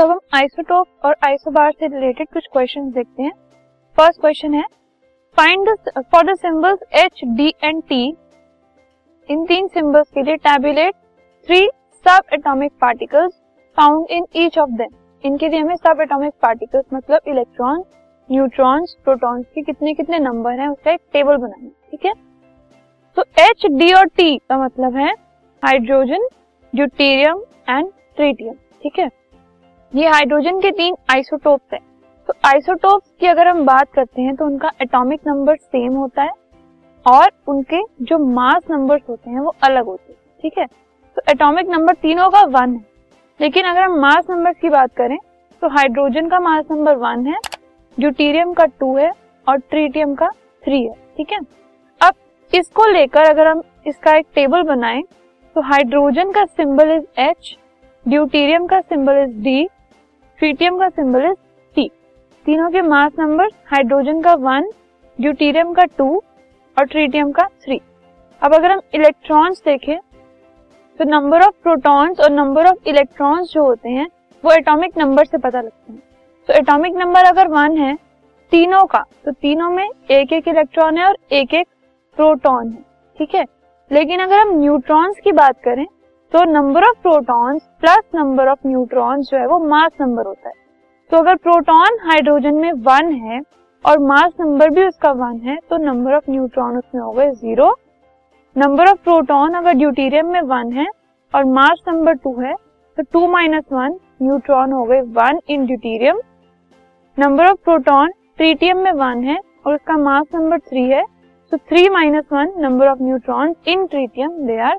तो अब हम आइसोटोप और आइसोबार से रिलेटेड कुछ क्वेश्चन देखते हैं। फ़र्स्ट क्वेश्चन है find for the symbols H D and T in तीन सिंबल्स के लिए tabulate three subatomic particles found in each of them इनके लिए हमें सब एटॉमिक पार्टिकल्स मतलब इलेक्ट्रॉन न्यूट्रॉन्स प्रोटॉन्स के कितने कितने नंबर हैं, उसका एक टेबल बनाना ठीक है? तो एच डी और टी का मतलब है हाइड्रोजन ड्यूटेरियम एंड ट्रीटियम ठीक है? ये हाइड्रोजन के तीन आइसोटोप्स हैं। तो आइसोटोप्स की अगर हम बात करते हैं तो उनका एटॉमिक नंबर सेम होता है और उनके जो मास नंबर्स होते हैं, वो अलग होते हैं, ठीक है? तो एटॉमिक नंबर तीनों का वन है। लेकिन अगर हम मास नंबर की बात करें तो हाइड्रोजन का मास नंबर वन है ड्यूटीरियम का टू है और ट्रीटियम का थ्री है, ठीक है? अब इसको लेकर अगर हम इसका एक टेबल बनाएँ तो हाइड्रोजन का सिंबल इज़ एच ड्यूटीरियम का सिंबल इज़ डी ट्रीटियम का सिंबल इज़ टी तीनों के मास नंबर हाइड्रोजन का वन ड्यूटीरियम का टू और ट्रीटियम का थ्री अब अगर हम इलेक्ट्रॉन्स देखें तो नंबर ऑफ़ प्रोटॉन्स और नंबर ऑफ़ इलेक्ट्रॉन्स जो होते हैं, वो एटॉमिक नंबर से पता लगते हैं. तो एटॉमिक नंबर अगर वन है, तीनों का तो तीनों में एक एक इलेक्ट्रॉन है और एक एक प्रोटॉन है. ठीक है? लेकिन अगर हम न्यूट्रॉन्स की बात करें तो number of protons plus number of neutrons जो है वो मास नंबर होता है। तो अगर प्रोटॉन हाइड्रोजन में वन है और मास नंबर भी उसका वन है तो नंबर ऑफ़ न्यूट्रॉन उसमें हो गए ज़ीरो नंबर ऑफ़ प्रोटॉन अगर ड्यूटीरियम में वन है और मास नंबर टू है तो टू माइनस वन न्यूट्रॉन हो गए one in deuterium number of proton tritium में वन है और उसका मास नंबर थ्री है तो three minus one number of neutron in tritium they are